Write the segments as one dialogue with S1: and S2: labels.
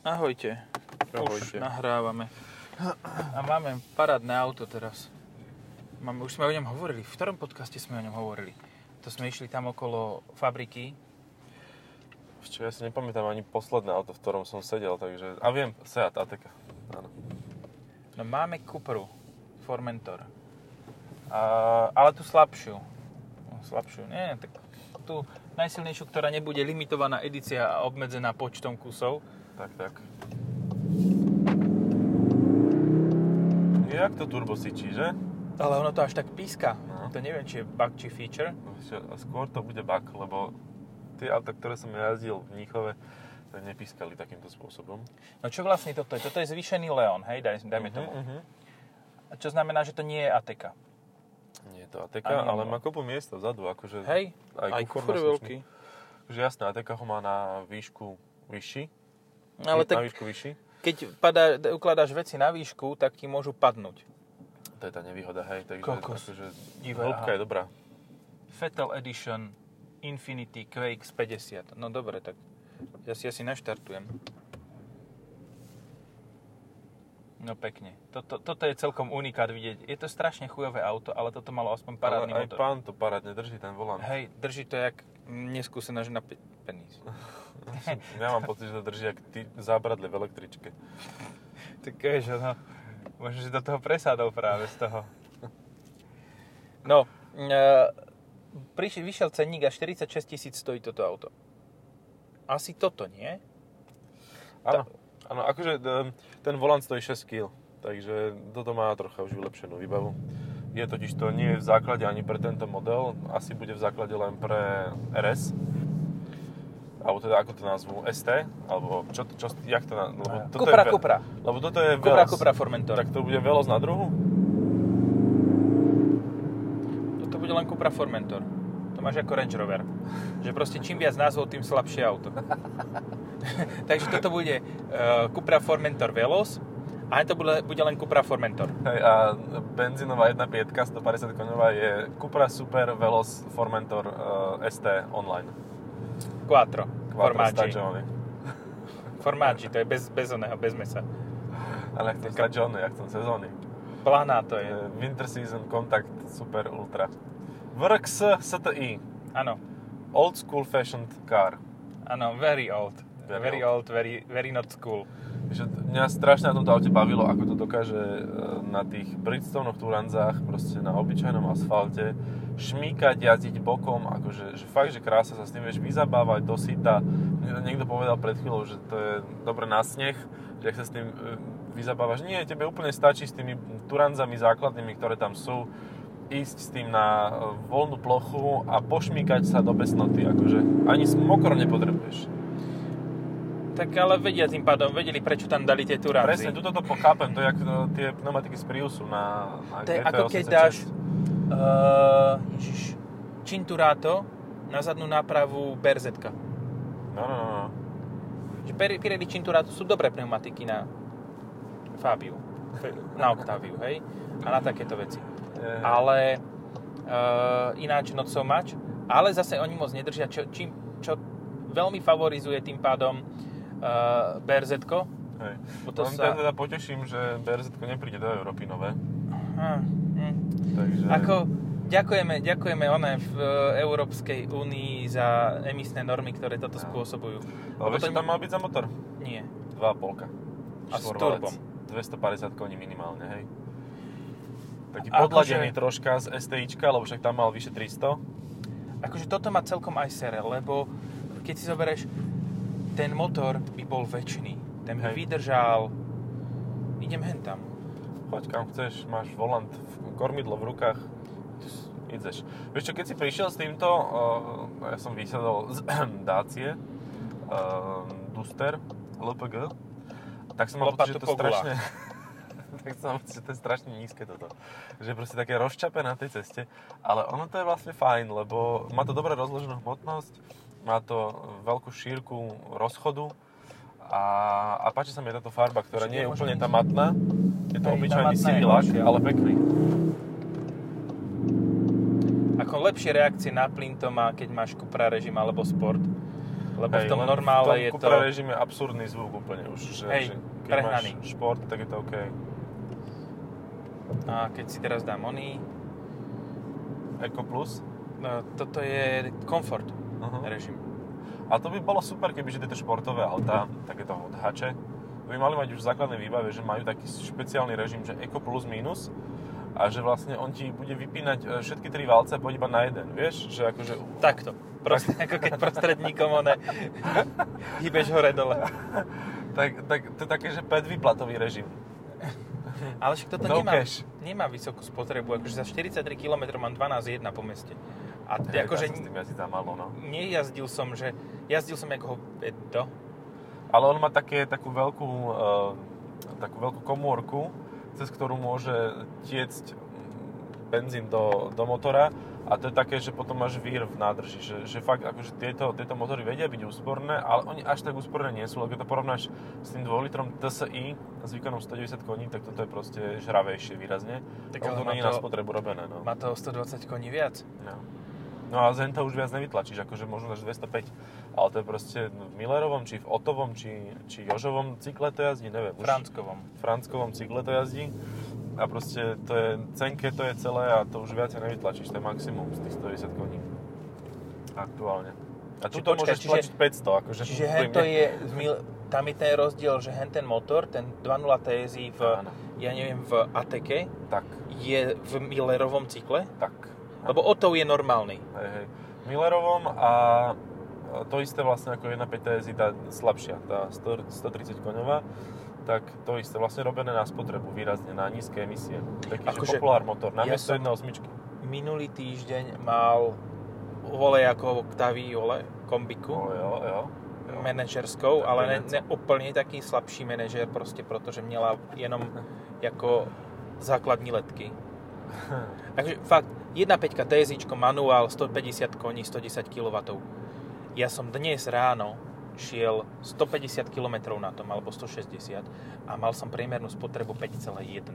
S1: Ahojte.
S2: Ahojte.
S1: Už nahrávame. A máme parádne auto teraz. Máme, už sme o ňom hovorili. V ktorom podcaste sme o ňom hovorili? To sme išli tam okolo fabriky.
S2: Čo, ja si nepamätám ani posledné auto, v ktorom som sedel, takže... A viem, Seat Ateca. Áno.
S1: No máme Cupru, Formentor. A, ale tú slabšiu. No, slabšiu, nie, tak tú najsilnejšiu, ktorá nebude limitovaná edícia a obmedzená počtom kusov.
S2: Tak, tak. Jak to turbo syčí, že?
S1: Ale ono to až tak píska.
S2: No.
S1: To neviem, či je bug, či feature.
S2: No, Skôr to bude bug, lebo tie auta, ktoré som jazdil v Mníchove, tak nepískali takýmto spôsobom.
S1: No čo vlastne toto je? Toto je zvýšený Leon, hej, daj, dajme tomu.
S2: Uh-huh.
S1: A Čo znamená, že to nie je Ateka.
S2: Nie je to Ateca,
S1: Ani
S2: ale má kopu miesta vzadu, akože...
S1: Hej,
S2: Aj
S1: aj je veľký.
S2: Že jasné, Ateca ho má na výšku vyšší.
S1: Ale
S2: na
S1: tak
S2: výšku vyšší.
S1: keď padá, ukladáš veci na výšku, tak ti môžu padnúť.
S2: To je tá nevýhoda, hej, takže
S1: Kokos.
S2: akože hĺbka je dobrá.
S1: Fatal Edition Infinity QX 50. No dobre, tak ja si asi naštartujem. No pekne. Toto, toto je celkom unikát vidieť. Je to strašne chujové auto, ale toto malo aspoň parádny
S2: Ale aj
S1: motor.
S2: pán to parádne drží ten volant.
S1: Hej, drží to jak neskúsená žena penis.
S2: Ja mám pocit, že to drží jak ty zábradlie v električke.
S1: Tak vieš, no, možno, že do toho presádol práve z toho. No, e, prišiel, vyšiel cenník a 46 tisíc stojí toto auto. Asi toto, nie?
S2: Áno, áno, akože e, ten volant stojí 6 kg, takže toto má trocha už vylepšenú výbavu. Je totiž to nie je v základe ani pre tento model, asi bude v základe len pre RS. Alebo teda ako to nazvú, ST? Alebo čo, čo, jak to na, lebo toto
S1: Cupra,
S2: je,
S1: Cupra.
S2: Lebo toto je
S1: Cupra,
S2: Veloz.
S1: Cupra Formentor.
S2: Tak to bude Veloz na druhu?
S1: Toto bude len Cupra Formentor. To máš ako Range Rover. Že proste čím viac názvov, tým slabšie auto. Takže toto bude uh, Cupra Formentor Veloz a to bude, bude len Cupra Formentor.
S2: Hej, a benzínová 1.5 150 koňová je Cupra Super Veloz Formentor uh, ST online.
S1: Quattro.
S2: Stagioni.
S1: Formaggi, to je bez, bez oného, bez mesa.
S2: Ale chcem stagioni, ja chcem sezóny.
S1: Planá to je.
S2: Eh, Winter Season Contact Super Ultra. VRX STI.
S1: Áno,
S2: Old School Fashioned Car.
S1: áno, very old.
S2: Very
S1: Very, old, very, very not school.
S2: Že mňa strašne na tomto aute bavilo, ako to dokáže eh, na tých Bridgestone Turanzách, proste na obyčajnom asfalte, šmíkať, jazdiť bokom, akože že fakt, že krása sa s tým vieš vyzabávať do sita. Niekto povedal pred chvíľou, že to je dobre na sneh, že ak sa s tým eh, vyzabávaš. Nie, tebe úplne stačí s tými Turanzami základnými, ktoré tam sú, ísť s tým na eh, voľnú plochu a pošmíkať sa do besnoty, akože ani mokro nepotrebuješ.
S1: Tak ale vedia tým pádom, vedeli prečo tam dali tie turanzy.
S2: Presne, tuto to pochápem, to je ako tie pneumatiky z Priusu na, na
S1: To je
S2: GT86.
S1: ako keď dáš uh, ježiš, Cinturato na zadnú nápravu BRZ.
S2: No, no, no.
S1: Že Pir- Pirelli Cinturato sú dobré pneumatiky na Fabiu, na Octaviu, hej? A na takéto veci.
S2: Je,
S1: Ale uh, ináč not so much. Ale zase oni moc nedržia, čo, čím, čo veľmi favorizuje tým pádom uh, BRZ.
S2: hej.
S1: Bo to
S2: Len
S1: sa...
S2: teda poteším, že BRZ nepríde do Európy nové.
S1: Hm, hm.
S2: Takže...
S1: Ako, ďakujeme, ďakujeme one v e, Európskej únii za emisné normy, ktoré toto
S2: No.
S1: spôsobujú.
S2: Ale
S1: Lebo
S2: vieš,
S1: to
S2: čo tam mal byť za motor?
S1: Nie.
S2: 2,5.
S1: A s turbom.
S2: 250 koní minimálne, hej. Taký
S1: Akože-
S2: podladený troška z STIčka, lebo však tam mal vyše 300.
S1: Akože toto má celkom aj sere, lebo keď si zoberieš, ten motor by bol väčší. Ten by
S2: Hej.
S1: vydržal... Idem hen tam.
S2: Choď kam chceš, máš volant, kormidlo v rukách, ideš. Vieš čo, keď si prišiel s týmto, uh, ja som vysadol z Dácie, uh, Duster, LPG, tak som mal pocit, že to strašne... tak som pocit, že to je strašne nízke toto. Že proste také rozčape na tej ceste. Ale ono to je vlastne fajn, lebo má to dobre rozloženú hmotnosť, má to veľkú šírku rozchodu a, a páči sa mi táto farba, ktorá
S1: Ešte
S2: nie je úplne tá matná. Je to obyčajný sivý
S1: je
S2: lak, ale pekný.
S1: Ako lepšie reakcie na plyn to má, keď máš Cupra režim alebo Sport. Lebo v
S2: Hej,
S1: tom normále
S2: v tom
S1: je
S2: Cupra
S1: to...
S2: režime absurdný zvuk úplne už. Že,
S1: Hej,
S2: že keď
S1: prehnaný.
S2: máš šport, tak je to OK.
S1: A keď si teraz dám oný,
S2: Eco Plus.
S1: no, toto je komfort
S2: Uh-huh.
S1: režim.
S2: A to by bolo super, keby že tieto športové autá, takéto odhače, by mali mať už v základnej výbave, že majú taký špeciálny režim, že Eco plus minus a že vlastne on ti bude vypínať e, všetky tri valce a pôjde iba na jeden, vieš? Že akože...
S1: Takto. Proste, ako keď prostredníkom one hýbeš hore dole.
S2: Tak, tak to je také, že 5 výplatový režim.
S1: Ale však toto
S2: No
S1: nemá,
S2: cash.
S1: nemá vysokú spotrebu, akože za 43 km mám 12,1 po meste. A
S2: Hej,
S1: akože
S2: sa s tým jazdiť za malo, no.
S1: nejazdil som, že jazdil som ako Edo,
S2: Ale on má také, takú veľkú, uh, takú veľkú komórku, cez ktorú môže tiecť mm, benzín do, do motora a to je také, že potom máš vír v nádrži, že, že fakt akože tieto, tieto motory vedia byť úsporné, ale oni až tak úsporné nie sú, lebo keď to porovnáš s tým 2 litrom TSI s výkonom 190 koní, tak toto je proste žravejšie výrazne.
S1: Tak
S2: to nie je na spotrebu robené, no.
S1: má to o 120 koní viac.
S2: No. No a Zenta už viac nevytlačíš, akože možno až 205. Ale to je proste v Millerovom, či v Otovom, či, či Jožovom cykle to jazdí, neviem. Už
S1: Franckovom.
S2: Franckovom cykle to jazdí. A proste to je, cenke to je celé a to už viac nevytlačíš, to je maximum z tých 110 koní. Aktuálne. A tu to môžeš tlačiť 500, akože
S1: Čiže hento je, tam je ten rozdiel, že hen ten motor, ten 2.0 TSI v,
S2: Áno.
S1: ja neviem, v ATK,
S2: Tak,
S1: je v Millerovom cykle,
S2: tak.
S1: Lebo Otto je normálny.
S2: Hej, hej. Millerovom a to isté vlastne ako 1.5 TSI, tá slabšia, tá 100, 130 koňová, tak to isté vlastne robené na spotrebu výrazne, na nízke emisie. Taký,
S1: Akože
S2: že populár motor, na
S1: ja
S2: miesto
S1: som-
S2: 1.8.
S1: Minulý týždeň mal vole ako Octavii, vole, kombiku,
S2: Oh, jo, jo. jo.
S1: manažerskou, ale ne, ne úplne taký slabší manažer, proste pretože měla jenom ako základní letky. Takže fakt, 1.5 TSIčko, manuál, 150 koní, 110 kW. Ja som dnes ráno šiel 150 km na tom, alebo 160 a mal som priemernú spotrebu 5,1.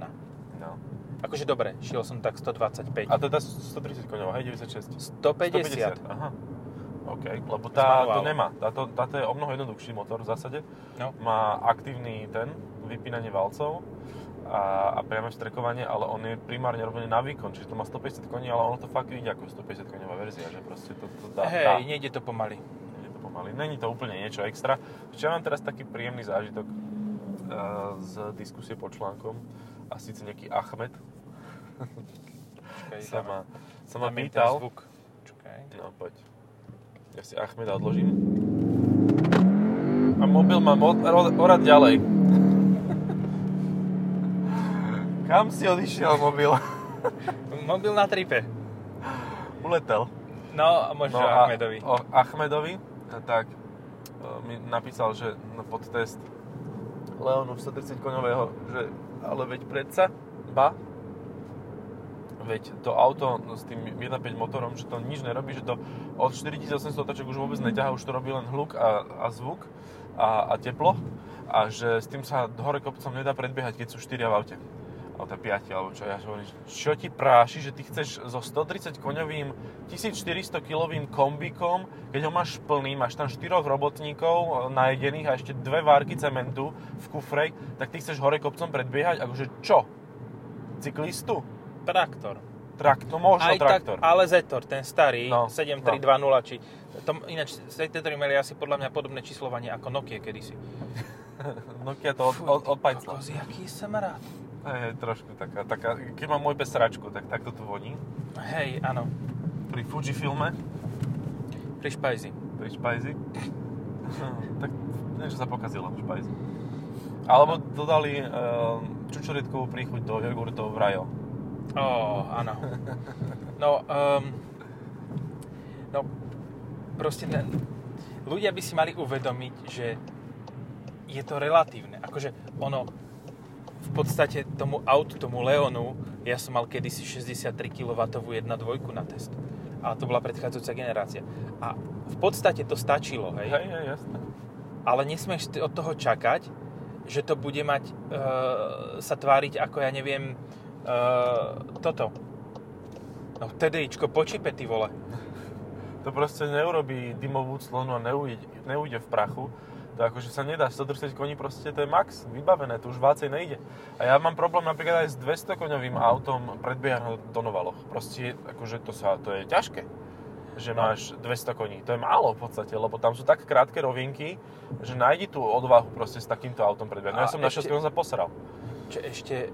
S2: No.
S1: Akože dobre, šiel som tak 125.
S2: A tá 130 koňová, hej, 96.
S1: 150.
S2: Aha. OK, lebo tá to nemá. Táto, táto je o mnoho jednoduchší motor v zásade.
S1: No.
S2: Má aktívny ten, vypínanie valcov a, a priame vstrekovanie, ale on je primárne robený na výkon, čiže to má 150 koní, ale ono to fakt ide ako 150 koňová verzia, že proste to, to dá,
S1: Hej,
S2: dá.
S1: nejde to pomaly.
S2: Nie je to pomaly. Není to úplne niečo extra. Čo mám teraz taký príjemný zážitok uh, z diskusie pod článkom a síce nejaký Ahmed
S1: Čakaj,
S2: sa ma, sa ma pýtal.
S1: Zvuk. Čakaj.
S2: No, poď. Ja si Ahmeda odložím. A mobil mám orať ďalej. Kam si odišiel mobil?
S1: Mobil na tripe.
S2: Uletel.
S1: No, možno no, Ahmedovi.
S2: O Achmedovi, tak e, mi napísal, že no, pod test Leonu 130 koňového, že ale veď predsa, ba, veď to auto s tým 1.5 motorom, že to nič nerobí, že to od 4800 otáčok už vôbec neťahá, už to robí len hluk a, a zvuk a, a teplo a že s tým sa hore kopcom nedá predbiehať, keď sú 4 v aute alebo tá 5, alebo čo ja hovorím, čo ti práši, že ty chceš so 130 koňovým 1400 kilovým kombíkom, keď ho máš plný, máš tam 4 robotníkov e, najedených a ešte dve várky cementu v kufrej, tak ty chceš hore kopcom predbiehať, akože čo? Cyklistu?
S1: Traktor.
S2: Traktor, možno
S1: Aj
S2: traktor.
S1: tak, ale Zetor, ten starý,
S2: No,
S1: no, 7320, či... Tom, ináč, Zetor mali asi podľa mňa podobné číslovanie ako Nokia kedysi.
S2: Nokia to od, od, od.
S1: Kokos, jaký som rád.
S2: Hej, trošku taká, taká, keď mám môj pes sračku, tak takto tu voní.
S1: Hej, áno,
S2: Pri Fujifilme,
S1: pri špajzi.
S2: pri špajzi. tak niečo sa pokazilo v špajzi. Alebo dodali uh, čučoriedkovú príchuť do jogurtov v Rajo.
S1: Ó, áno. No, um, no, proste ten, ľudia by si mali uvedomiť, že je to relatívne. Akože ono, v podstate tomu autu, tomu Leonu, ja som mal kedysi 63 kW 1.2 na test. Ale to bola predchádzajúca generácia. A v podstate to stačilo, hej?
S2: Hej, hej, jasné.
S1: ale nesmieš od toho čakať, že to bude mať, e, sa tváriť ako ja neviem, e, toto. No TDIčko po čipe, ty vole.
S2: To proste neurobí dymovú clonu a neujde, neujde v prachu. To akože sa nedá, 130 koní proste to je max, vybavené, to už vácej nejde. A ja mám problém napríklad aj s 200 koňovým autom predbiehať na Donovaloch. Proste akože to, sa, to je ťažké že
S1: No.
S2: máš 200 koní. To je málo v podstate, lebo tam sú tak krátke rovinky, že nájdi tú odvahu proste s takýmto autom predbiehať. No ja som
S1: ešte-
S2: som sa posral.
S1: Čo ešte, e,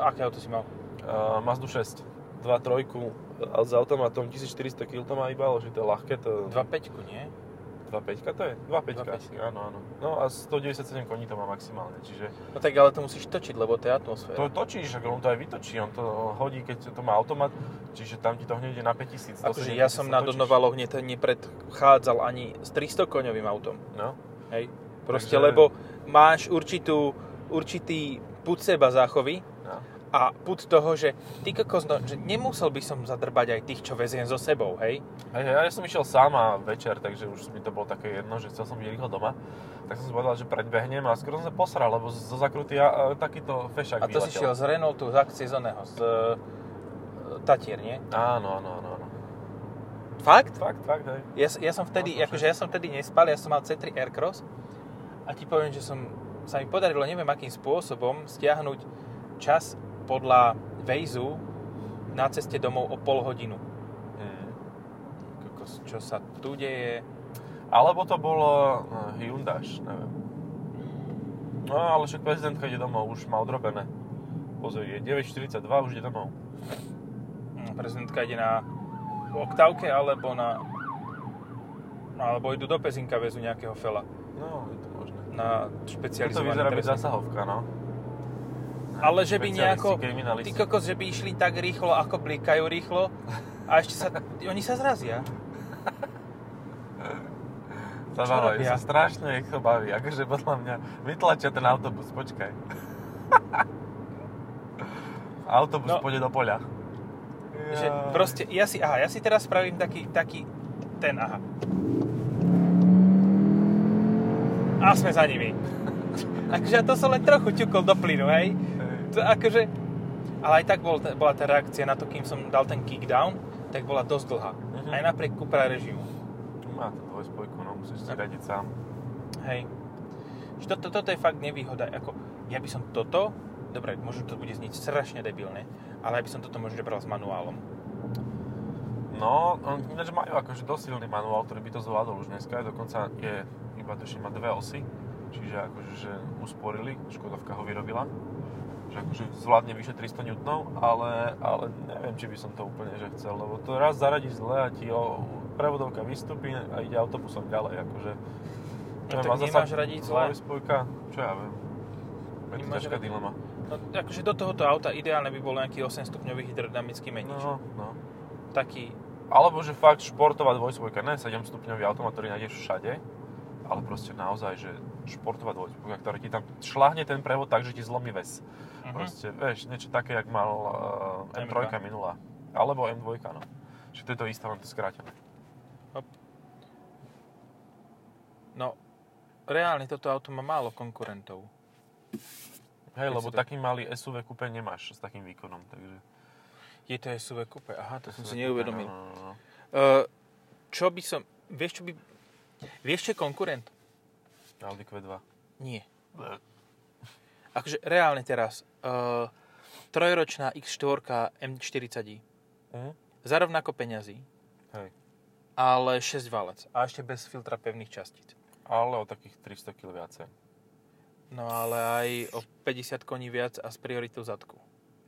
S1: aké auto si mal?
S2: Uh, Mazdu 6. 2.3 ale s automatom 1400 kg to má iba, ale že to je ľahké, to...
S1: 2.5, nie?
S2: 2.5 to je? 2.5
S1: 2.5.
S2: asi, áno, áno. No a 197 koní to má maximálne, čiže
S1: No tak ale to musíš točiť, lebo to je atmosféra.
S2: to točíš, on to aj vytočí, on to hodí, keď to má automat, čiže tam ti to hneď ide na 5000. do
S1: Akože
S2: 7000
S1: ja som na. Donovaloch ne- nepredchádzal ani s 300 koňovým autom.
S2: No,
S1: Hej. Proste,
S2: Takže-
S1: lebo máš určitú, určitý put seba záchovy. A put toho, že ty kokos, no, že nemusel by som zadrbať aj tých, čo veziem so sebou, hej?
S2: Hej, hej, ja som išiel sám a večer, takže už mi to bolo také jedno, že chcel som byť rýchlo doma. Tak som si povedal, že predbehnem a skoro som sa posral, lebo zo zakruty a, a takýto fešák
S1: A to si šiel
S2: vyletel.
S1: z Renaultu, z akcie z oného, z e, Tatier, nie?
S2: Áno, áno, áno, áno.
S1: Fakt?
S2: Fakt, fakt, hej.
S1: Ja, ja som vtedy,
S2: No,
S1: akože ja som vtedy nespal, ja som mal C3 Aircross a ti poviem, že som, sa mi podarilo neviem akým spôsobom stiahnuť čas podľa Waze na ceste domov o pol hodinu.
S2: Mm.
S1: Kokos, čo sa tu deje?
S2: Alebo to bolo uh, Hyundai, neviem. No, ale však prezidentka ide domov, už má odrobené. Pozri, je 9.42, už ide domov.
S1: Hm, Prezidentka ide na oktávke alebo na alebo idú do Pezinka väzu nejakého fela
S2: No, je to možné.
S1: na
S2: To
S1: špecializovaný
S2: vyzerá byť
S1: trestný.
S2: zasahovka, no.
S1: Ale že by nejako, ty kokos, že by išli tak rýchlo, ako blikajú rýchlo a ešte sa, oni sa zrazia. Robia?
S2: sa strašne, ich to baví. Akože podľa mňa vytlačia ten autobus, počkaj. autobus
S1: No.
S2: pôjde do poľa.
S1: Že proste, ja si, aha, ja si teraz spravím taký, taký, ten, aha. A sme za nimi. akože ja to som len trochu ťukol do plynu, hej. To akože, ale aj tak bol, bola tá reakcia na to, kým som dal ten kickdown, tak bola dosť dlhá.
S2: Mhm.
S1: Aj napriek Cupra režimu.
S2: Má to dvojspojku, no musíš si
S1: No.
S2: radiť sám.
S1: Hej. Že toto, toto je fakt nevýhoda. Ako, ja by som toto, dobre, možno to bude znieť strašne debilne, ale ja by som toto možno bral s manuálom.
S2: No, on ináč majú akože dosť silný manuál, ktorý by to zvládol už dneska. Dokonca je, iba tuším, má dve osy. Čiže akože, že usporili, Škodovka ho vyrobila. Že akože zvládne vyše 300 N, ale, ale neviem, či by som to úplne že chcel, lebo to raz zaradí zle a ti o, prevodovka vystúpi a ide autobusom ďalej, akože...
S1: No tak nemáš radiť zle.
S2: Dvojspojka, čo ja viem. Je to ťažká
S1: radiť-
S2: dilema.
S1: No, akože do tohoto auta ideálne by bol nejaký 8-stupňový hydrodynamický menič.
S2: No, no.
S1: Taký,
S2: Alebo že fakt športová dvojspojka, ne 7 stupňový automat, ktorý nájdeš všade, ale proste naozaj, že športová dvojspojka, ktorá ti tam šláhne ten prevod tak, že ti zlomí ves.
S1: Mhm.
S2: Proste, vieš, niečo také, jak mal uh, M3
S1: M2.
S2: minulá. Alebo M2, no. Že to je to isté, len to skrátené.
S1: no, reálne toto auto má málo konkurentov.
S2: Hej,
S1: Keď
S2: lebo
S1: to-
S2: taký malý SUV kúpe nemáš s takým výkonom, takže...
S1: Je to SUV coupe, aha, to som si
S2: SUV
S1: neuvedomil.
S2: No, no, no.
S1: Uh, čo by som, vieš čo by, vieš čo je konkurent?
S2: Audi Q2.
S1: Nie. Akože reálne teraz, uh, trojročná X4 M40i,
S2: Mhm.
S1: za rovnako peňazí,
S2: Hej.
S1: ale 6 válec a ešte bez filtra pevných častíc.
S2: Ale o takých 300 kg viacej.
S1: No ale aj o 50 koní viac a s prioritou zadku.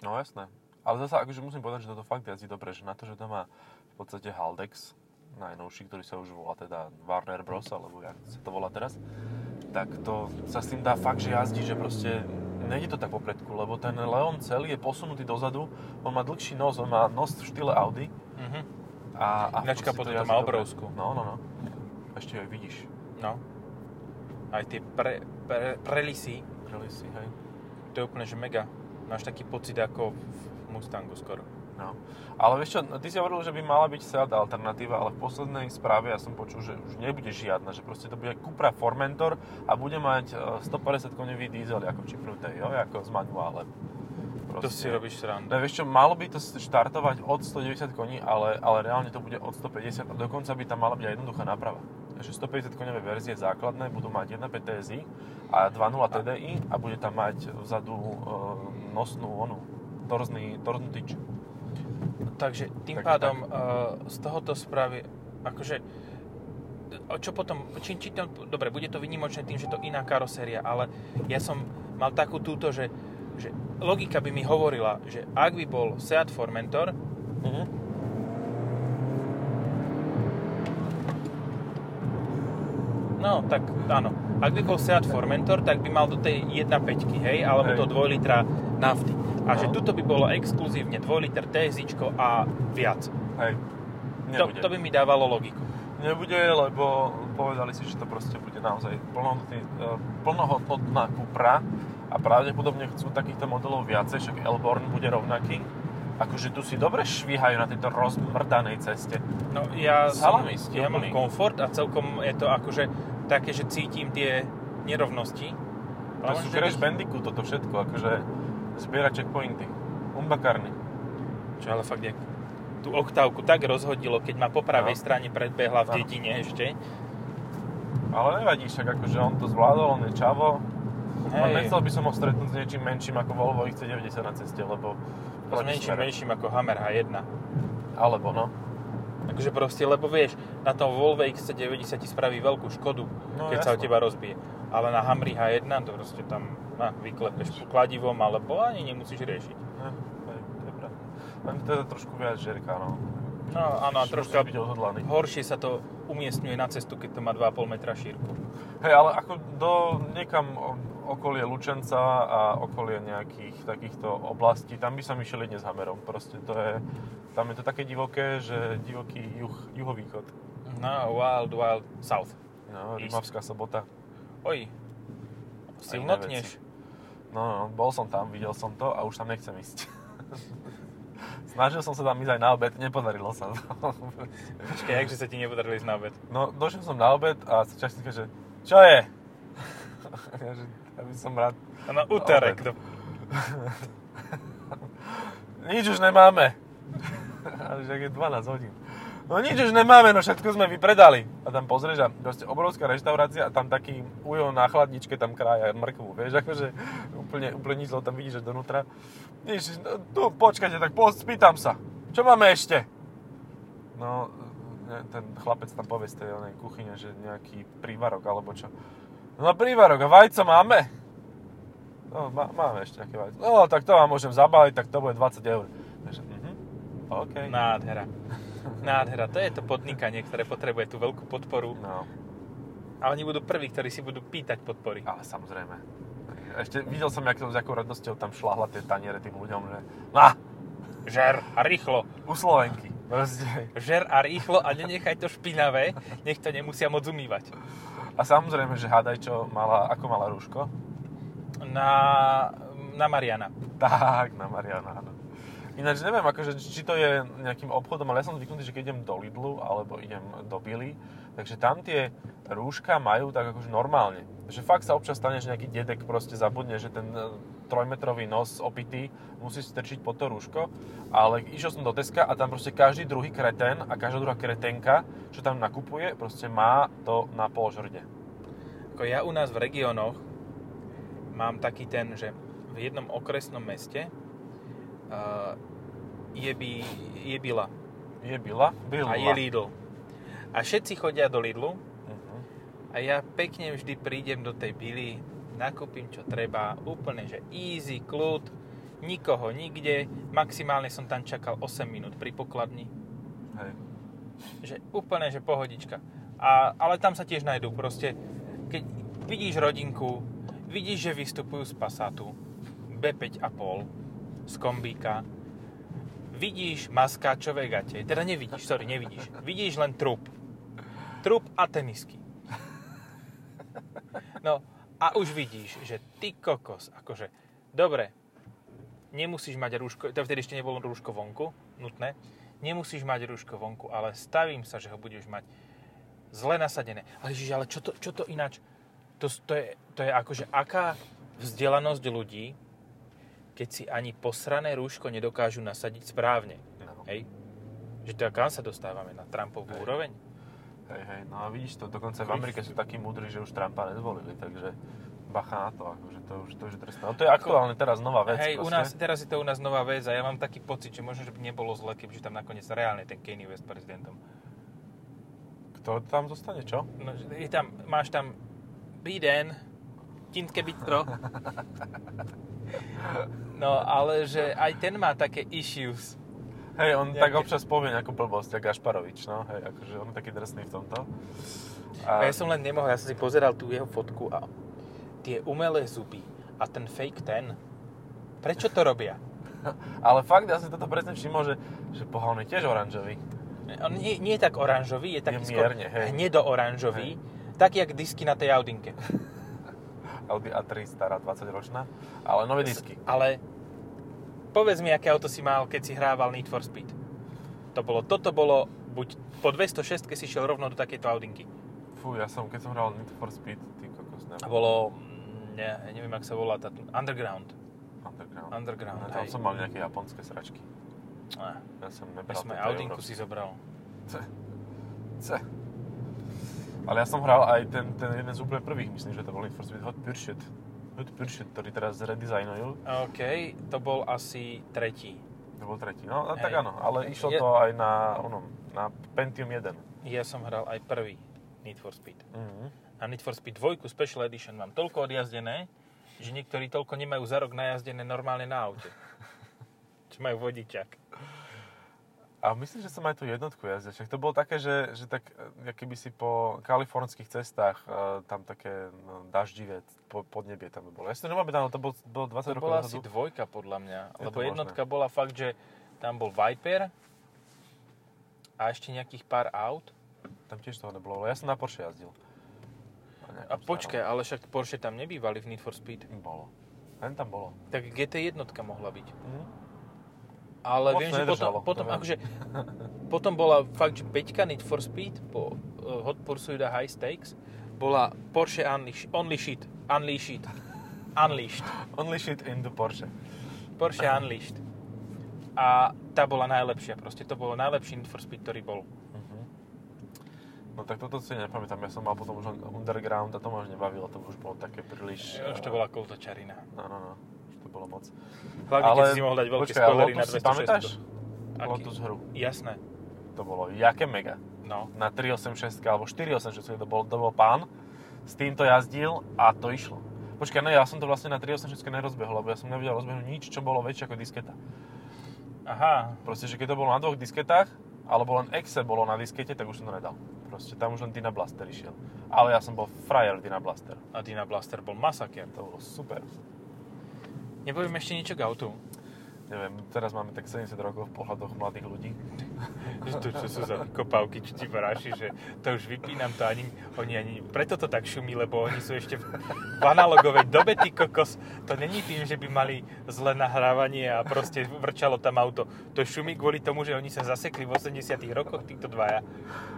S2: No jasné. Ale zase akože musím povedať, že toto fakt jazdí dobre, že na to, že to má v podstate Haldex, najnovší, ktorý sa už volá teda Warner Bros, alebo jak sa to volá teraz, tak to sa s tým dá fakt, že jazdí, že proste nejde to tak po predku, lebo ten Leon celý je posunutý dozadu, on má dlhší nos, on má nos v štýle Audi
S1: Mhm.
S2: a, a proste
S1: kapotu to má
S2: dobre.
S1: obrovskú.
S2: No, no, no. Ešte ju vidíš.
S1: No. Aj tie pre, pre, prelisy,
S2: Prelisy, hej.
S1: to je úplne že mega. Máš taký pocit ako v Mustangu skoro.
S2: No. Ale vieš čo, ty si hovoril, že by mala byť Seat alternatíva, ale v poslednej správe ja som počul, že už nebude žiadna, že proste to bude Cupra Formentor a bude mať e, 150 konevý diesel ako čipnutý, jo, ako s manuálem. proste.
S1: To si robíš srandu.
S2: No vieš čo, malo by to štartovať od 190 koní, ale, ale reálne to bude od 150 a dokonca by tam mala byť aj jednoduchá náprava. Takže 150 koňové verzie základné budú mať 1.5 TSI a 2.0 TDI a bude tam mať vzadu e, nosnú onu, torzný, torzný tyč.
S1: Takže tým
S2: Takže
S1: pádom uh, z tohoto správy, akože čo potom, či, či to, dobre, bude to vynimočné tým, že to iná karoséria, ale ja som mal takú túto, že, že logika by mi hovorila, že ak by bol Seat Formentor,
S2: Mhm.
S1: no tak áno, ak by bol Seat Formentor, tak by mal do tej 1.5, hej, alebo
S2: Hej.
S1: do 2 litra nafty. A že tuto by bolo exkluzívne 2 liter TSIčko a viac.
S2: Hej.
S1: To,
S2: Nebude.
S1: to by mi dávalo logiku.
S2: Nebude, lebo povedali si, že to proste bude naozaj e, plnohodnotná Cupra a pravdepodobne chcú takýchto modelov viacej, však Elborn bude rovnaký. Akože tu si dobre švíhajú na tejto rozmrdanej ceste.
S1: No ja, som,
S2: Salamisti
S1: ja mám komfort a celkom je to akože také, že cítim tie nerovnosti.
S2: To sú Crash Bandicoot, toto všetko, akože zbiera checkpointy. Umbakarny.
S1: Čo ale fakt, jak tú oktávku tak rozhodilo, keď ma po pravej
S2: No.
S1: strane predbehla v
S2: No.
S1: dedine ešte.
S2: Ale nevadí, však akože on to zvládol, on je čavo. Ale
S1: Hej,
S2: nechcel by som ho stretnúť s niečím menším ako Volvo XC90 na ceste, lebo...
S1: s
S2: proti
S1: menším, ako Hammer H1.
S2: Alebo no.
S1: Takže proste, lebo vieš, na tom Volvo XC90 ti spraví veľkú škodu,
S2: No,
S1: keď sa o teba rozbije. Ale na Hamri H1 to proste tam na, vyklepeš kladivom, alebo ani nemusíš riešiť.
S2: Ne, to je pravda. Len teda trošku viac žerka, no.
S1: No áno, a troška
S2: byť odhodlaný.
S1: horšie sa to umiestňuje na cestu, keď to má 2,5 metra šírku.
S2: Hej, ale ako do niekam okolie Lučenca a okolie nejakých takýchto oblastí, tam by som išiel jedne s Hamerom. Proste to je, tam je to také divoké, že divoký juh, juhovýchod.
S1: No, Wild Wild South.
S2: No,
S1: East.
S2: Rimavská sobota.
S1: Oj,
S2: A No, no, bol som tam, videl som to a už tam nechcem ísť. Snažil som sa tam ísť aj na obed, nepodarilo sa.
S1: Počkaj, jakže sa ti nepodarilo ísť na obed?
S2: No, došiel som na obed a čašníka, že čo je? ja, že, ja by som rád...
S1: No, úterek.
S2: Obed.
S1: Do...
S2: Nič už nemáme. Ale že je 12 hodín. No nič už nemáme, no všetko sme vypredali. A tam pozrieš a proste obrovská reštaurácia a tam taký ujo na chladničke tam krája mrkvu, vieš, akože úplne, úplne nič, tam vidíš, že donútra. Nič, no, tu počkajte, tak spýtam sa, čo máme ešte? No, ten chlapec tam povie z tej onej kuchyne, že nejaký prívarok alebo čo. No prívarok, a vajco máme? No, má, máme ešte nejaké vajco. No, tak to vám môžem zabaliť, tak to bude 20 eur. Takže, mhm, OK.
S1: Nádhera. Nádhera. To je to podnikanie, ktoré potrebuje tú veľkú podporu.
S2: No,
S1: A oni budú prví, ktorí si budú pýtať podpory.
S2: ale samozrejme. Ešte videl som, jak, s akou radosťou tam šláhla tie taniere tým ľuďom, že na,
S1: Žer a rýchlo.
S2: u Slovenky. Proste.
S1: Žer a rýchlo a nenechaj to špinavé, nech to nemusia moc umývať.
S2: A samozrejme, že hádaj, čo mala, ako mala rúško.
S1: Na, na Mariana.
S2: Tak, na Mariana, áno. Ináč neviem, akože, či to je nejakým obchodom, ale ja som zvyknutý, že keď idem do Lidlu alebo idem do Billy, takže tam tie rúška majú tak akože normálne. Že fakt sa občas stane, že nejaký dedek proste zabudne, že ten e, trojmetrový nos opitý musí strčiť pod to rúško, ale išiel som do Teska a tam proste každý druhý kreten a každá druhá kretenka, čo tam nakupuje, proste má to na polžrde.
S1: Ako ja u nás v regiónoch mám taký ten, že v jednom okresnom meste uh, je, by, je Bila a je Lidl. A všetci chodia do Lidlu
S2: Mhm.
S1: a ja pekne vždy prídem do tej Bily, nakúpim čo treba, úplne že easy, kľud, nikoho nikde, maximálne som tam čakal 8 minút pri pokladni.
S2: Hej.
S1: že úplne, že pohodička. A, ale tam sa tiež najdú proste, keď vidíš rodinku, vidíš, že vystupujú z Passatu, B5,5, z kombíka, vidíš maskáčové gate, teda nevidíš, sorry, nevidíš, vidíš len trup. Trup a tenisky. No a už vidíš, že ty kokos, akože, dobre, nemusíš mať rúško, to vtedy ešte nebolo rúško vonku, nutné, nemusíš mať rúško vonku, ale stavím sa, že ho budeš mať zle nasadené. Ale Ježiš, ale čo to, čo to ináč, to, to, je, to je akože aká vzdelanosť ľudí, keď si ani posrané rúško nedokážu nasadiť správne.
S2: No.
S1: Hej? Že teda kam sa dostávame? Na Trumpovú
S2: Hej.
S1: úroveň?
S2: Hej, hej, no a vidíš to, dokonca v Amerike sú takí múdri, že už Trumpa nezvolili, takže bacha na to, akože to už, to už je trestné. No to je aktuálne teraz nová vec
S1: Hej, u
S2: proste.
S1: nás, teraz je to u nás nová vec a ja mám taký pocit, že možno, že by nebolo zle, kebyže tam nakoniec reálne ten Kanye West prezidentom.
S2: Kto tam zostane, čo?
S1: No, je tam, máš tam Biden, Tintke Bitro. No, ale že aj ten má také issues.
S2: Hej, on
S1: Nejaké-
S2: tak občas povie nejakú blbosť, jak Gašparovič, no, hej, akože on je taký drsný v tomto.
S1: A ja som len nemohol, ja som si pozeral tú jeho fotku a tie umelé zuby a ten fake ten, prečo to robia?
S2: Ale fakt, ja si toto presne všimol, že, že boha, on je tiež oranžový.
S1: On nie, nie je tak oranžový, je taký
S2: Je mierne, hej.
S1: hnedo-oranžový, tak jak disky na tej Audinke.
S2: Audi A3 stará 20 ročná, ale nové disky.
S1: Ale povedz mi, aké auto si mal, keď si hrával Need for Speed. To bolo, toto bolo, buď po 206 keď si šiel rovno do takejto Audinky.
S2: Fú, ja som, keď som hral Need for Speed, ty kokos,
S1: A
S2: neviem.
S1: bolo, mm, ne, neviem, ak sa volá tá, Underground.
S2: Underground.
S1: Underground,
S2: No, tam som mal nejaké japonské sračky.
S1: Ah,
S2: Ja som
S1: ja
S2: nebral
S1: som aj
S2: tieto
S1: Audinku si zobral.
S2: Ce. Ce. Ale ja som hral aj ten, ten jeden z úplne prvých, myslím, že to Need for Speed Hot Pursuit. Hot Pursuit, ktorý teraz redesignujú.
S1: OK, to bol asi tretí.
S2: To bol tretí. No, a tak
S1: Hej.
S2: áno, ale išlo
S1: Je-
S2: to aj na, onom, na Pentium 1.
S1: Ja som hral aj prvý Need for Speed.
S2: Mhm.
S1: A Need for Speed 2 Special Edition mám toľko odjazdené, že niektorí toľko nemajú za rok najazdené normálne na aute. Čo majú vodičak.
S2: A myslím, že som aj tú jednotku jazdil. Však to bolo také, že, že tak, e, keby si po kalifornských cestách e, tam také no, daždivé po, podnebie tam bolo. Ja si to nepamätám, to bolo, bolo 20
S1: To
S2: rokov
S1: bola asi dvojka podľa mňa.
S2: Je to
S1: lebo
S2: možné.
S1: jednotka bola fakt, že tam bol Viper a ešte nejakých pár aut.
S2: Tam tiež toho nebolo, ja som na Porsche jazdil.
S1: A počkaj, ale však Porsche tam nebývali v Need for Speed.
S2: Bolo. Len tam bolo.
S1: Tak GT jednotka mohla byť.
S2: Mhm.
S1: Ale
S2: Moc
S1: viem, že potom, potom,
S2: neviem.
S1: akože, potom bola fakt, že 5 Need for Speed po uh, Hot Pursuit a High Stakes bola Porsche. Unleashed. Unleashed.
S2: Only shit in the Porsche.
S1: Porsche Unleashed. A tá bola najlepšia proste. To bolo najlepší Need for Speed, ktorý bol.
S2: Mhm. No tak toto si nepamätám, ja som mal potom už Underground a to ma už nebavilo, to už bolo také príliš...
S1: Už to bola koltočarina.
S2: No, no, no, bolo moc.
S1: Hlavne, keď si mohol dať veľké
S2: počkaj,
S1: spoilery na
S2: Lotus si
S1: 206.
S2: pamätáš? Lotus hru.
S1: Jasné.
S2: To bolo jaké mega.
S1: No.
S2: Na 386 alebo 486 to bol, to bol pán, s týmto jazdil a to išlo. Počkaj, ne, ja som to vlastne na 386 nerozbehol, lebo ja som nevedel rozbehnúť nič, čo bolo väčšie ako disketa.
S1: Aha.
S2: Proste, že keď to bolo na dvoch disketách, alebo len exe bolo na diskete, tak už som to nedal. Proste tam už len Dyna Blaster išiel. Ale ja som bol frajer Dyna Blaster.
S1: A Dina Blaster bol masaker.
S2: To bolo super.
S1: Nepoviem ešte niečo k autu.
S2: Neviem, teraz máme tak 70 rokov v pohľadoch mladých ľudí.
S1: To, čo sú za kopávky, čo ti vráši, že to už vypínam to ani, oni ani, preto to tak šumí, lebo oni sú ešte v, v analogovej dobe, ty kokos. To není tým, že by mali zlé nahrávanie a proste vrčalo tam auto. To šumí kvôli tomu, že oni sa zasekli v 80 rokoch, títo dvaja.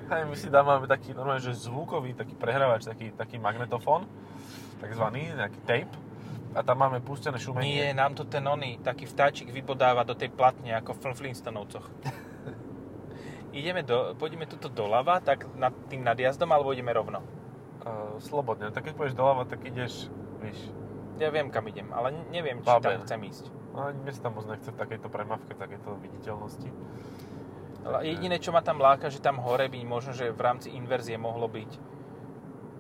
S2: Hej, my si dávame taký normálne, že zvukový taký prehrávač, taký, taký magnetofón, takzvaný, nejaký tape. A tam máme pustené šumenie.
S1: Nie, nám to ten oný, taký vtáčik vybodáva do tej platne, ako v Flintstonovcoch. ideme do, pôjdeme tuto doľava, tak nad tým nadjazdom, alebo ideme rovno?
S2: Uh, slobodne. Tak keď pôjdeš doľava, tak ideš, víš,
S1: Ja viem, kam idem, ale neviem, či
S2: Baben.
S1: tam chcem ísť.
S2: no mne sa tam moc nechce v takejto premávke, takejto viditeľnosti.
S1: Ale jediné, čo ma tam láka, že tam hore by možno, že v rámci inverzie mohlo byť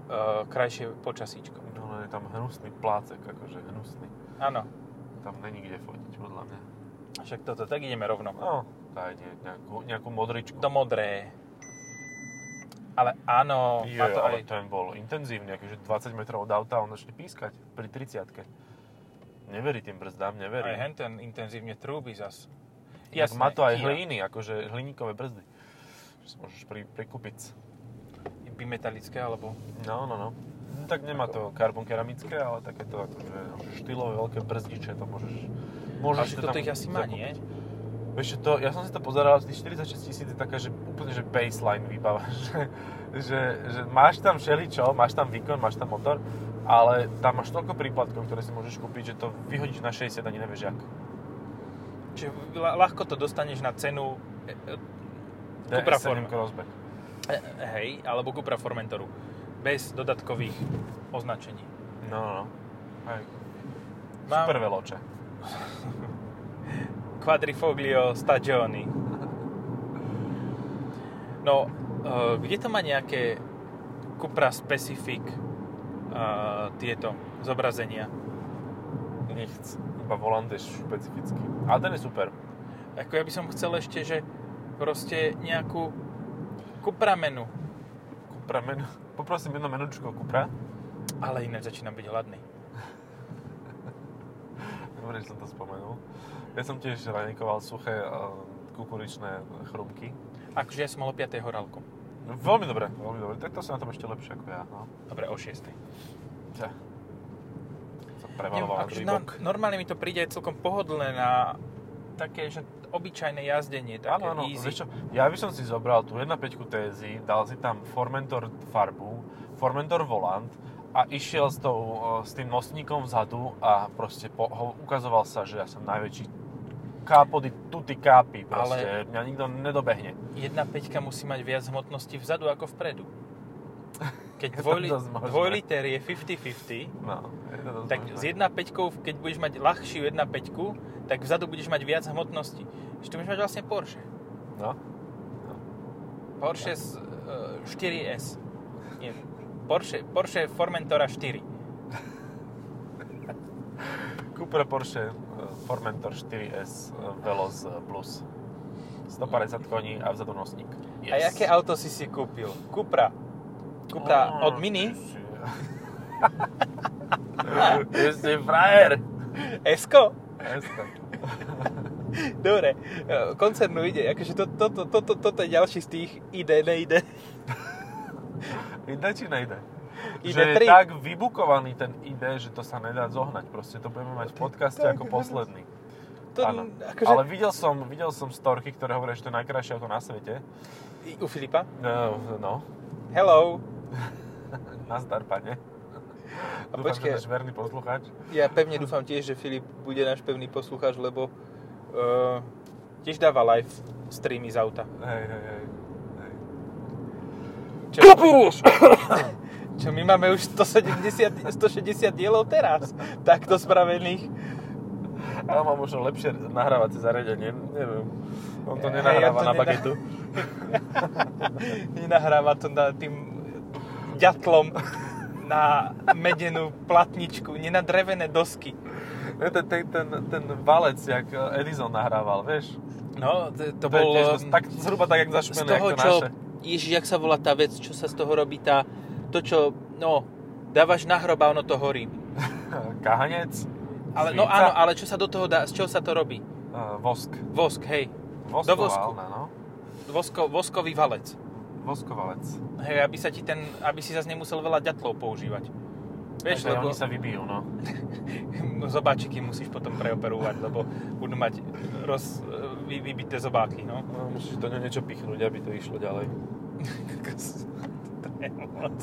S1: uh, krajšie počasíčko.
S2: No, no je tam hnusný plácek, akože hnusný.
S1: Áno,
S2: Tam není kde fotiť, podľa mňa.
S1: však toto, tak ideme rovno.
S2: No, daj nejakú, nejakú modričku.
S1: To modré. Ale áno,
S2: Je,
S1: má to
S2: ale
S1: aj...
S2: ten bol intenzívny, akože 20 metrov od auta on začne pískať pri 30 Neverí tým brzdám, neverí.
S1: Aj henten intenzívne trúby zas.
S2: Jasné, má to aj
S1: Kia.
S2: hlíny, akože hliníkové brzdy. Že si môžeš pri, prikúpiť.
S1: Bimetalické, alebo...
S2: No, no, no. no. Tak nemá to karbon keramické, ale takéto akože štýlové veľké brzdiče to môžeš... môžeš
S1: že
S2: to
S1: ich asi má, nie?
S2: Vieš to, ja som si to pozeral, tých 46 tisíc je taká, že úplne, že baseline výbava, že, že, že máš tam všeličo, máš tam výkon, máš tam motor, ale tam máš toľko príplatkov, ktoré si môžeš kúpiť, že to vyhodíš na 60 ani nevieš jak.
S1: Čiže ľa- ľahko to dostaneš na cenu e, e, Cupra
S2: DS7
S1: Form-
S2: Crossback.
S1: E, hej, alebo Cupra Formentoru. Bez dodatkových označení.
S2: No, no. Hej.
S1: Mám-
S2: Super veloče.
S1: Quadrifoglio Stagioni. No, e, kde to má nejaké Cupra Specific e, tieto zobrazenia?
S2: Nichts. Iba volant je špecifický. Ale ten je super.
S1: Ako ja by som chcel ešte, že proste nejakú Cupra menu.
S2: Cupra menu. Poprosím jedno menučko Cupra.
S1: Ale ináč začínam byť hladný.
S2: Dobre, že som to spomenul. Ja som tiež ranikoval suché uh, kukuričné chrumky.
S1: Akože ja som mal o 5. horálku.
S2: No, veľmi dobre, veľmi dobre. Tak to som na tom ešte lepšie ako ja. No.
S1: Dobre, o 6.
S2: Ťa. Som
S1: Neviem,
S2: prevaloval na
S1: akože na,
S2: bok.
S1: normálne mi to príde celkom pohodlné na také, že obyčajné jazdenie, také
S2: Áno, áno,
S1: easy.
S2: vieš čo, ja by som si zobral tú 1.5 TSI, dal si tam Formentor farbu, Formentor volant a išiel s, tou, s tým nosníkom vzadu a proste po, ho, ukazoval sa, že ja som najväčší kápody tuty kápi, proste,
S1: Ale-
S2: mňa nikto nedobehne.
S1: 1.5 musí mať viac hmotnosti vzadu ako vpredu. Keď dvojli, dvojliter je 50-50,
S2: No,
S1: tak s 1.5, keď budeš mať ľahšiu 1.5, tak vzadu budeš mať viac hmotnosti. Že tu budeš mať vlastne Porsche.
S2: No,
S1: Porsche s, e, 4S. Nie, Porsche, Porsche Formentora 4.
S2: Cupra Porsche eh, Formentor 4S eh, Veloz eh, Plus. 150 koní a vzadu nosník.
S1: A jaké auto si si kúpil? Cupra. Cupra
S2: No,
S1: od Mini?
S2: Ty si frajer.
S1: Esko?
S2: Esko.
S1: Dobre, e, koncernu ide, akože to, to, to, to, to, toto je ďalší z tých ide, nejde.
S2: Ide či nejde?
S1: Ide
S2: že je tak vybukovaný ten ID, že to sa nedá zohnať. Proste to budeme mať v podcaste ako posledný.
S1: To,
S2: Áno.
S1: akože,
S2: Ale videl som, videl som storky, ktoré hovoria, že to je najkrajšie auto na svete.
S1: U Filipa?
S2: No, no.
S1: Hello.
S2: Nazdar, pane.
S1: A
S2: Dúfam,
S1: počkaj.
S2: že verný poslucháč.
S1: Ja pevne dúfam tiež, že Filip bude náš pevný poslucháč, lebo uh, tiež dáva live streamy z auta.
S2: Hej, hej, hej.
S1: Čo, čo my máme už 170, 160 dielov teraz, takto spravených.
S2: Ale mám možno lepšie nahrávacie zariadenie, neviem. On to nenahráva
S1: ja to
S2: na bagetu.
S1: Nenahráva to na tým ďatlom na medenú platničku, nie na drevené dosky.
S2: Ne, ten, ten, ten, ten valec, jak Edison nahrával, vieš?
S1: No, to, to
S2: To
S1: bol...
S2: tiež
S1: um,
S2: tak, zhruba tak, jak
S1: z
S2: zašumené,
S1: toho,
S2: jak to
S1: čo...
S2: naše.
S1: Ježiš, jak sa volá tá vec, čo sa z toho robí, tá... To, čo... No, dávaš na hrob a ono to horí.
S2: Kahanec,
S1: Ale, no áno, ale čo sa do toho dá, z čoho sa to robí?
S2: uh, vosk.
S1: Vosk, hej.
S2: Voskoválna,
S1: Do vosku.
S2: no.
S1: Vosko, voskový valec.
S2: Voskovalec.
S1: Hej, aby sa ti ten, aby si zase nemusel veľa ďatlov používať. Vieš,
S2: Takže
S1: lebo
S2: oni sa vybijú, no.
S1: zobáčiky musíš potom preoperovať, lebo budú mať roz, vy, vybité zobáky, no.
S2: no. Musíš do ňa niečo pichnúť, aby to išlo ďalej.
S1: To je moc.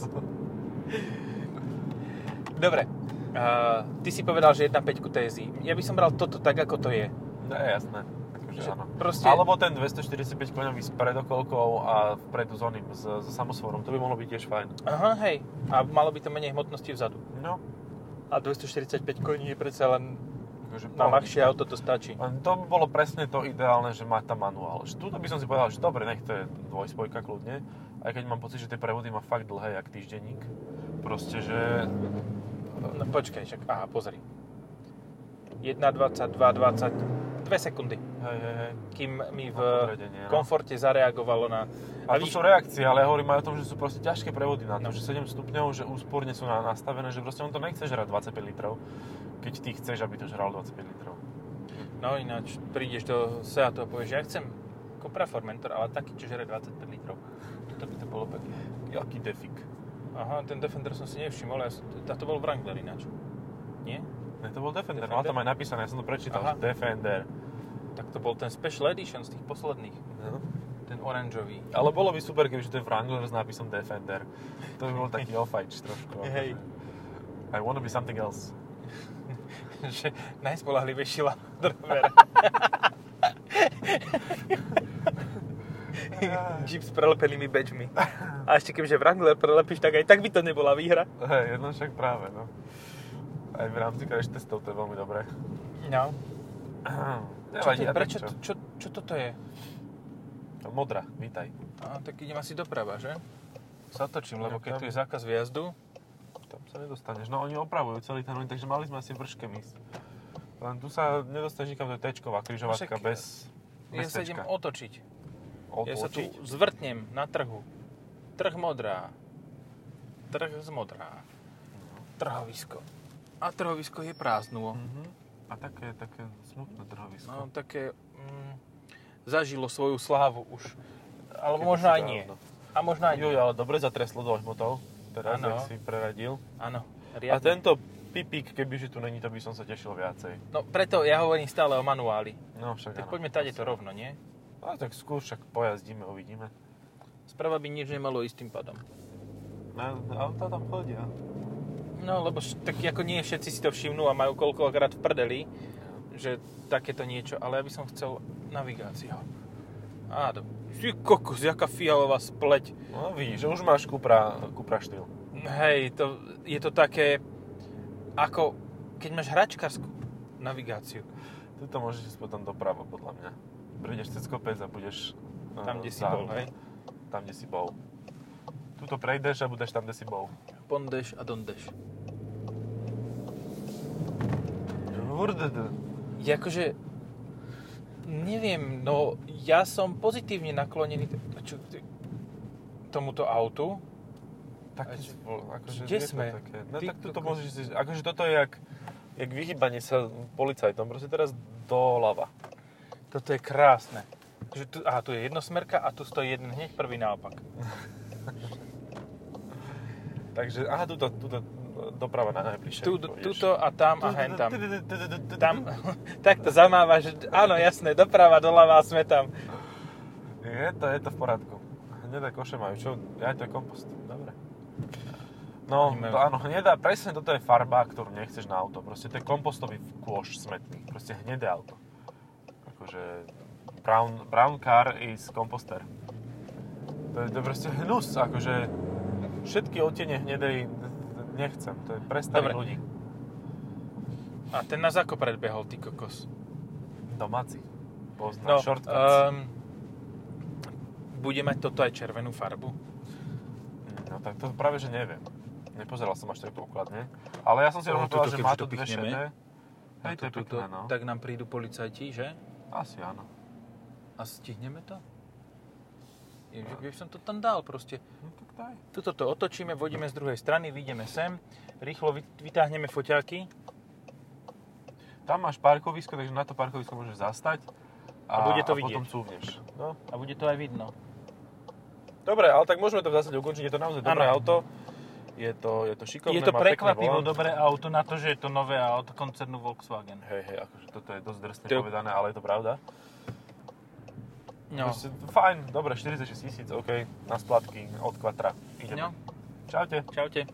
S1: Dobre, uh, ty si povedal, že 1.5 TSI. Ja by som bral toto tak, ako to je.
S2: No je jasné. Áno.
S1: proste-
S2: Alebo ten 245 koňový s predokolkou a vpredu s oným, s, s samosvorom. To by mohlo byť tiež fajn.
S1: Aha, hej. A malo by to menej hmotnosti vzadu.
S2: No,
S1: A 245 koní je predsa len
S2: akože
S1: na ľahšie auto to stačí.
S2: Len to by bolo presne to ideálne, že má tam manuál. Tuto by som si povedal, že dobre, nech to je dvojspojka kľudne. Aj keď mám pocit, že tie prevody má fakt dlhé, jak týždenník. Proste, že...
S1: No počkaj, však, aha, pozri. 1, 22, 20, 2 sekundy,
S2: Hej, hej, hej.
S1: kým mi v
S2: podriadenie, no.
S1: komforte zareagovalo na...
S2: A to sú reakcie, ale ja hovorím aj o tom, že sú proste ťažké prevody na to,
S1: No.
S2: že 7 stupňov, že úsporne sú na- nastavené, že proste on to nechce žrať 25 litrov, keď ty chceš, aby to žral 25 litrov.
S1: No ináč, prídeš do Seatu a povieš, ja chcem Cupra Formentor, ale taký, čo žere 25 litrov. Toto by to bolo pekné.
S2: Jaký defik.
S1: Aha, ten Defender som si nevšimol, ja, to bol Wrangler ináč. Nie?
S2: Ne, to bol Defender,
S1: Defender?
S2: mal tam aj napísané, ja som to prečítal,
S1: Aha.
S2: Defender.
S1: Tak to bol ten Special Edition z tých posledných.
S2: No.
S1: Ten oranžový.
S2: Ale bolo by super, keby to je Wrangler s nápisom Defender. To by bol taký ofajč trošku.
S1: Hej.
S2: akože. I wanna be something else.
S1: že najspolahlivejší Land Rover. Jeep s prelepenými badgemi. A ešte kebyže Wrangler prelepíš, tak aj tak by to nebola výhra.
S2: Hej, jedno však práve, no. Aj v rámci crash testov to je veľmi dobré.
S1: No. Čo, to, prečo,
S2: čo?
S1: čo, čo toto je?
S2: Modrá, vítaj.
S1: A, tak idem asi doprava, že? Sa otočím, lebo
S2: Ja
S1: keď tu je zákaz výjazdu,
S2: Tam sa nedostaneš. No oni opravujú celý ten takže mali sme asi vrške ísť. Len tu sa nedostaneš nikam, to je tečková križovatka
S1: Však,
S2: bez,
S1: ja
S2: bez
S1: sa idem
S2: tečka.
S1: otočiť. Ja sa tu
S2: Otočiť?
S1: zvrtnem na trhu. Trh modrá. Trh z modrá. Trhovisko. A trhovisko je prázdnulo.
S2: Mhm. A také, také smutné trhovisko.
S1: No, také... Mm, zažilo svoju slávu už. Alebo
S2: Kedy
S1: možno aj nie.
S2: dávno.
S1: A možno aj nie.
S2: ale dobre zatreslo do motor. Teraz, jak si preradil.
S1: Áno.
S2: A tento pipík, kebyže tu není, to by som sa tešil viacej.
S1: No preto ja hovorím stále o manuáli.
S2: No však
S1: Tak
S2: áno.
S1: poďme tade to rovno, nie?
S2: A tak skôr však pojazdíme, uvidíme.
S1: Sprava by nič nemalo ísť tým pádom.
S2: No, auta tam chodia.
S1: No, lebo tak ako nie všetci si to všimnú a majú koľkokrát v prdeli, že takéto niečo, ale ja by som chcel navigáciu. Á, do... Ty kokos, jaká fialová spleť.
S2: No vidíš, že už máš Cupra, Cupra štýl.
S1: Hej, to, je to také, ako keď máš hračkarskú navigáciu.
S2: Tuto môžeš ísť potom doprava, podľa mňa. Prídeš cez kopec a budeš... eh,
S1: Tam, kde si bol, hej?
S2: Tam, kde si bol. Tuto prejdeš a budeš tam, kde si bol.
S1: Pondeš a dondeš.
S2: Hurdede.
S1: Je akože, neviem, no ja som pozitívne naklonený t- čo, t- tomuto autu. Čo-
S2: bol, akože
S1: kde sme?
S2: Také. No
S1: Ty
S2: tak tuto
S1: kokos.
S2: môžeš akože toto je jak, jak vyhýbanie sa policajtom, proste teraz doľava.
S1: Toto je krásne. Že tu, aha, tu je jednosmerka a tu stojí jeden hneď prvý naopak.
S2: Takže, aha, tuto, tuto doprava na najbližšie.
S1: Tu, tuto a tam a hen tam.
S2: tam.
S1: Tam, tak to zamávaš, áno, jasné, doprava, doľava a sme tam.
S2: Je to, je to v poriadku. Hnedé koše majú, čo? Ja to je kompost. Dobre. No, to áno, hnedá, presne toto je farba, ktorú nechceš na auto. Proste to je kompostový kôš smetný. Proste hnedé auto. Akože brown, brown car is composter. To je, to je proste hnus, akože všetky odtiene hnedej nechcem. To je pre starých
S1: Dobre.
S2: ľudí.
S1: A ten nás ako predbehol, ty kokos.
S2: Domáci. Pozná
S1: No,
S2: shortcuts.
S1: um, bude mať toto aj červenú farbu?
S2: No tak to práve, že neviem. Nepozeral som až tak dôkladne. Ale ja som si
S1: No,
S2: rovno povedal, že má
S1: to
S2: dve šedé. Hej, to je pekné, no.
S1: Tak nám prídu policajti, že?
S2: Asi áno.
S1: A stihneme to? Že by som to tam dal proste.
S2: No tak daj.
S1: Tuto to otočíme, vodíme z druhej strany, vyjdeme sem, rýchlo vy- vytáhneme foťáky.
S2: Tam máš parkovisko, takže na to parkovisko môžeš zastať.
S1: A bude to
S2: a potom
S1: vidieť.
S2: cúvneš. No.
S1: A bude to aj vidno.
S2: Dobre, ale tak môžeme to v zásade ukončiť. Je to naozaj dobré
S1: Áno.
S2: auto. Je to, je to šikovné,
S1: je to prekvapivo dobré auto na to, že je to nové auto koncernu Volkswagen.
S2: Hej, hej, akože toto je dosť drsne
S1: To-
S2: povedané, ale je to pravda.
S1: No,
S2: Proste, fajn, dobre, 46 tisíc, OK, na splatky od kvatra. Ideme.
S1: no,
S2: Čaute.
S1: čaute.